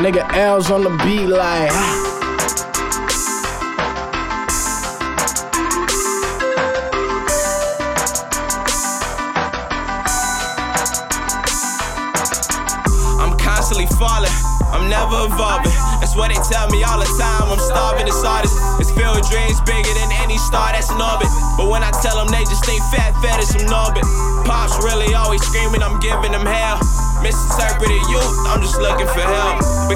Nigga Elz on the beat like. I'm constantly falling, I'm never evolving. That's what they tell me all the time. I'm starving this artist. It's filled dreams bigger than any star that's in orbit. But when I tell them they just think fat fetish from Norbit. Pops really always screaming, I'm giving them hell. Misinterpreted youth, I'm just looking for help.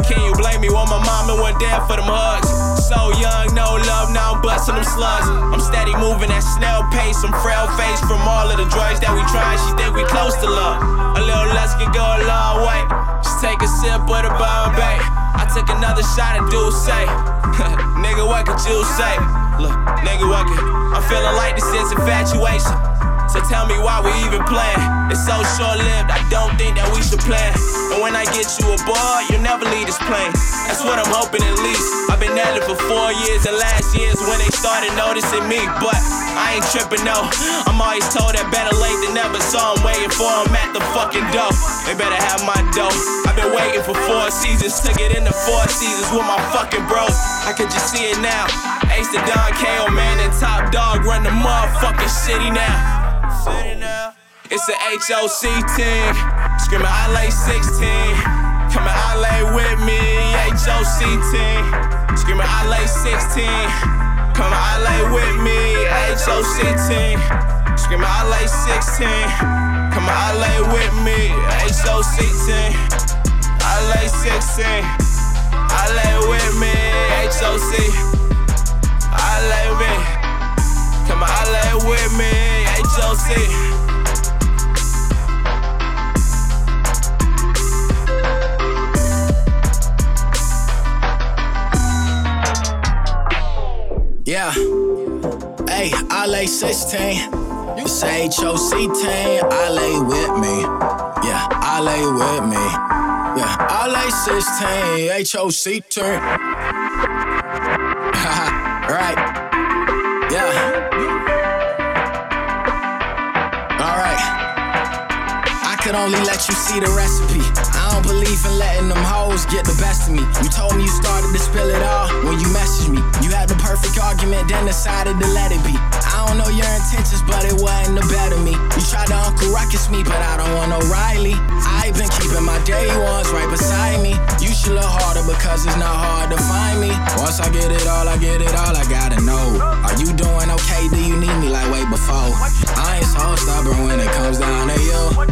Can you blame me when my mama went down for them hugs? So young, no love, now I'm busting them slugs. I'm steady moving at snail pace, I'm frail face from all of the drugs that we try. She think we close to love. A little less can go a long way. Just take a sip of the Bombay. I took another shot and do say, nigga, what could you say? Look, nigga, what could I'm feeling like this is infatuation. So tell me why we even playing. It's so short lived, I don't play. And when I get you aboard, you'll never leave this plane. That's what I'm hoping at least. I've been at it for four years, and last year's when they started noticing me. But I ain't tripping, no. I'm always told that better late than never, so I'm waiting for them at the fucking door. They better have my dough. I've been waiting for four seasons, took it in the four seasons with my fucking bros. I could just see it now. Ace the Don Kayo Man, and Top Dog run the motherfucking city now. It's a HOC team. Screaming I lay 16. Coming I lay with me. HOC team. Screaming I lay 16. Coming I lay with me. HOC team. Screaming I lay 16. Coming I lay with me. HOC team. I lay 16. I lay with me. HOC. I lay with me. Come on, I lay with me. HOC. Yeah. Hey, I lay 16. You say HOC team, I lay with me. Yeah, I lay with me. Yeah, I lay 16, HOC team. right. Yeah. Alright. I could only let you see the recipe. I don't believe in letting them hoes get the best of me. You told me you started to spill it all when you messaged me. You had the perfect Decided to let it be. I don't know your intentions, but it wasn't about me. You tried to Uncle Ruckus me, but I don't want no Riley. I've been keeping my day ones right beside me. You should look harder because it's not hard to find me. Once I get it all, I get it all, I gotta know. Are you doing okay? Do you need me like way before? I ain't so stubborn when it comes down to you.